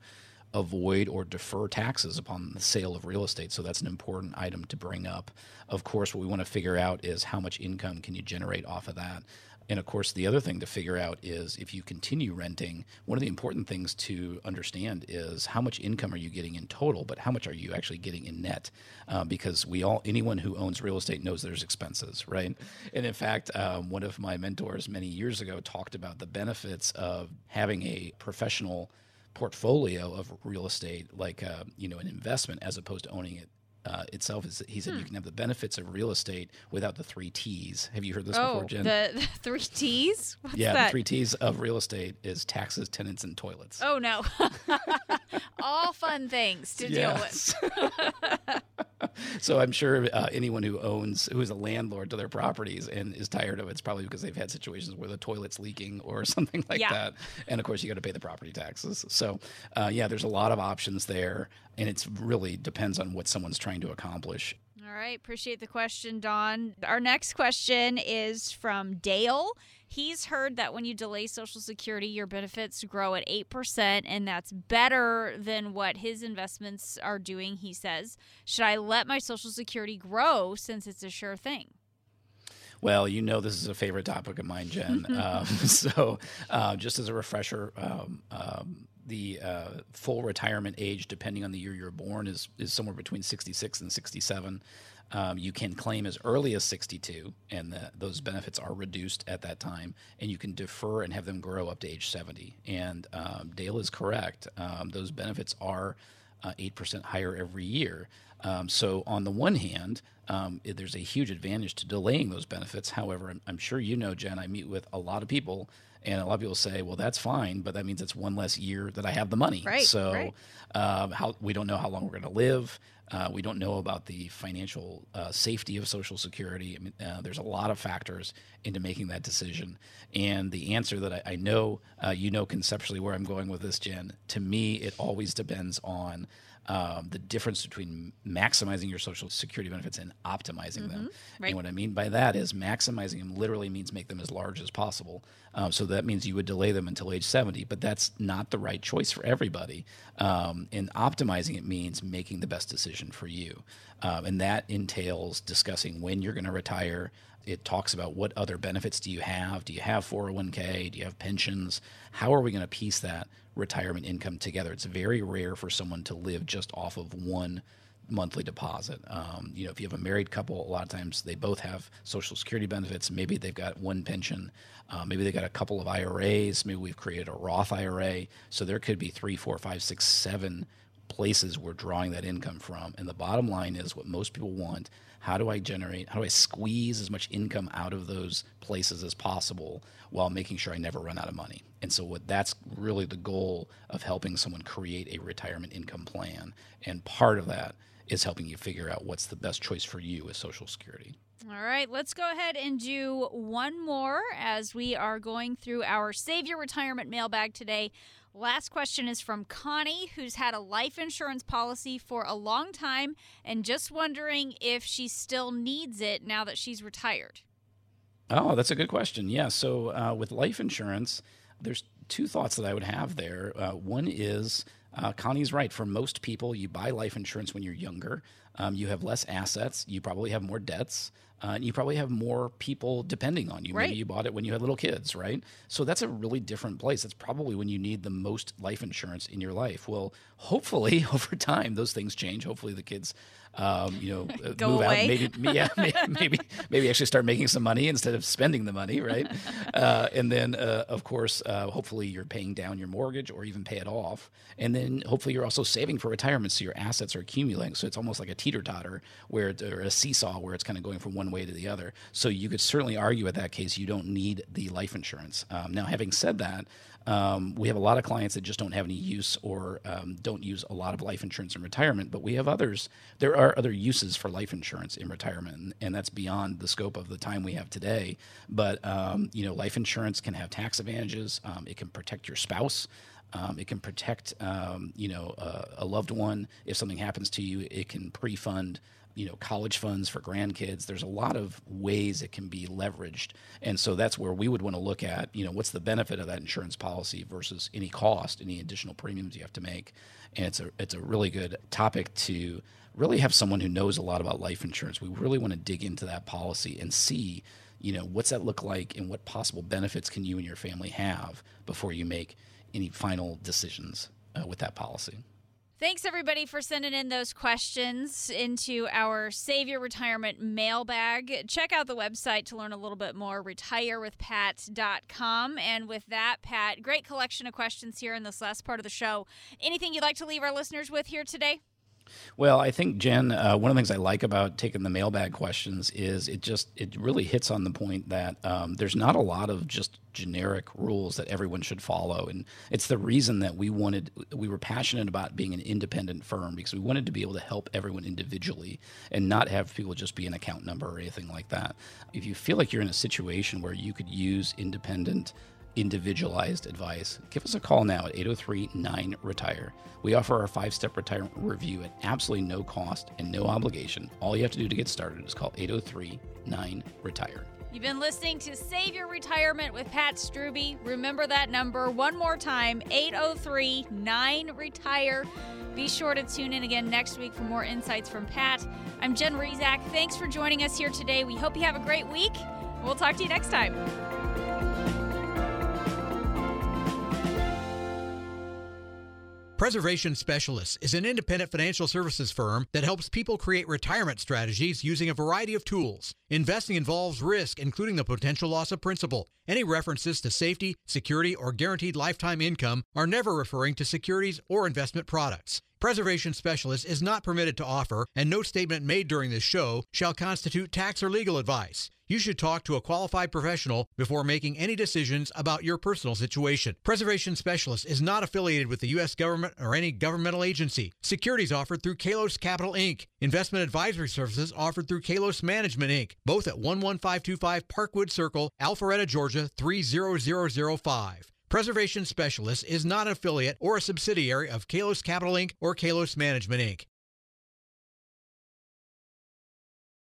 avoid or defer taxes upon the sale of real estate. So that's an important item to bring up. Of course, what we want to figure out is how much income can you generate off of that. And of course, the other thing to figure out is if you continue renting, one of the important things to understand is how much income are you getting in total, but how much are you actually getting in net? Uh, because we all, anyone who owns real estate knows there's expenses, right? And in fact, um, one of my mentors many years ago talked about the benefits of having a professional portfolio of real estate, like uh, you know an investment, as opposed to owning it uh, itself is he said hmm. you can have the benefits of real estate without the three T's. Have you heard this oh, before, Jen? The, the three T's? What's yeah, that? the three T's of real estate is taxes, tenants, and toilets. Oh no, all fun things to yes. deal with. so I'm sure uh, anyone who owns who is a landlord to their properties and is tired of it, it's probably because they've had situations where the toilet's leaking or something like yeah. that. And of course, you got to pay the property taxes. So uh, yeah, there's a lot of options there, and it's really depends on what someone's trying to accomplish. All right, appreciate the question, Don. Our next question is from Dale. He's heard that when you delay Social Security, your benefits grow at 8%, and that's better than what his investments are doing, he says. Should I let my Social Security grow since it's a sure thing? Well, you know this is a favorite topic of mine, Jen. um, so, uh, just as a refresher, um, um, the uh, full retirement age, depending on the year you're born, is is somewhere between 66 and 67. Um, you can claim as early as 62, and the, those benefits are reduced at that time, and you can defer and have them grow up to age 70. And um, Dale is correct; um, those benefits are uh, eight percent higher every year. Um, so, on the one hand, um, there's a huge advantage to delaying those benefits. However, I'm, I'm sure you know, Jen, I meet with a lot of people and a lot of people say, well, that's fine, but that means it's one less year that I have the money. Right. So right. Um, how we don't know how long we're going to live. Uh, we don't know about the financial uh, safety of Social Security. I mean, uh, there's a lot of factors into making that decision. And the answer that I, I know, uh, you know conceptually where I'm going with this, Jen. To me, it always depends on um, the difference between maximizing your social security benefits and optimizing mm-hmm. them. Right. And what I mean by that is maximizing them literally means make them as large as possible. Um, so that means you would delay them until age 70, but that's not the right choice for everybody. Um, and optimizing it means making the best decision for you. Um, and that entails discussing when you're going to retire, it talks about what other benefits do you have? Do you have 401k? Do you have pensions? How are we going to piece that retirement income together? It's very rare for someone to live just off of one monthly deposit. Um, you know, if you have a married couple, a lot of times they both have Social Security benefits. Maybe they've got one pension. Uh, maybe they've got a couple of IRAs. Maybe we've created a Roth IRA. So there could be three, four, five, six, seven places we're drawing that income from. And the bottom line is what most people want. How do I generate, how do I squeeze as much income out of those places as possible while making sure I never run out of money? And so what that's really the goal of helping someone create a retirement income plan. And part of that is helping you figure out what's the best choice for you as Social Security. All right, let's go ahead and do one more as we are going through our Save Your Retirement mailbag today. Last question is from Connie, who's had a life insurance policy for a long time and just wondering if she still needs it now that she's retired. Oh, that's a good question. Yeah. So uh, with life insurance, there's two thoughts that I would have there. Uh, one is uh, Connie's right. For most people, you buy life insurance when you're younger. Um, you have less assets. You probably have more debts. Uh, and you probably have more people depending on you. Right. Maybe you bought it when you had little kids, right? So that's a really different place. That's probably when you need the most life insurance in your life. Well, hopefully over time those things change. Hopefully the kids um, you know, uh, Go move away. out. Maybe, yeah, maybe, maybe, maybe actually start making some money instead of spending the money, right? Uh, and then, uh, of course, uh, hopefully you're paying down your mortgage or even pay it off. And then hopefully you're also saving for retirement, so your assets are accumulating. So it's almost like a teeter totter, where it, or a seesaw, where it's kind of going from one way to the other. So you could certainly argue at that case you don't need the life insurance. Um, now, having said that. Um, we have a lot of clients that just don't have any use or um, don't use a lot of life insurance in retirement, but we have others. There are other uses for life insurance in retirement, and, that's beyond the scope of the time we have today. But um, you know, life insurance can have tax advantages. Um, it can protect your spouse. Um, it can protect, um, you know, uh, a loved one if something happens to you. It can pre-fund, you know, college funds for grandkids. There's a lot of ways it can be leveraged, and so that's where we would want to look at, you know, what's the benefit of that insurance policy versus any cost, any additional premiums you have to make. And it's a it's a really good topic to really have someone who knows a lot about life insurance. We really want to dig into that policy and see you know what's that look like and what possible benefits can you and your family have before you make any final decisions uh, with that policy Thanks everybody for sending in those questions into our Save Your Retirement mailbag. Check out the website to learn a little bit more, retirewithpat.com. And with that, Pat, great collection of questions here in this last part of the show. Anything you'd like to leave our listeners with here today? Well, I think Jen, uh, one of the things I like about taking the mailbag questions is it just it really hits on the point that um, there's not a lot of just generic rules that everyone should follow, and it's the reason that we wanted we were passionate about being an independent firm because we wanted to be able to help everyone individually and not have people just be an account number or anything like that. If you feel like you're in a situation where you could use independent individualized advice, give us a call now at 803 9 Retire. We offer our five step retirement review at absolutely no cost and no obligation. All you have to do to get started is call 803 9 Retire. You've been listening to Save Your Retirement with Pat Struby. Remember that number one more time 803 9 Retire. Be sure to tune in again next week for more insights from Pat. I'm Jen Rizak. Thanks for joining us here today. We hope you have a great week. We'll talk to you next time. Preservation Specialists is an independent financial services firm that helps people create retirement strategies using a variety of tools. Investing involves risk, including the potential loss of principal. Any references to safety, security, or guaranteed lifetime income are never referring to securities or investment products. Preservation Specialist is not permitted to offer, and no statement made during this show shall constitute tax or legal advice. You should talk to a qualified professional before making any decisions about your personal situation. Preservation Specialist is not affiliated with the U.S. government or any governmental agency. Securities offered through Kalos Capital Inc. Investment advisory services offered through Kalos Management Inc. Both at 11525 Parkwood Circle, Alpharetta, Georgia 30005. Preservation Specialist is not an affiliate or a subsidiary of Kalos Capital Inc. or Kalos Management Inc.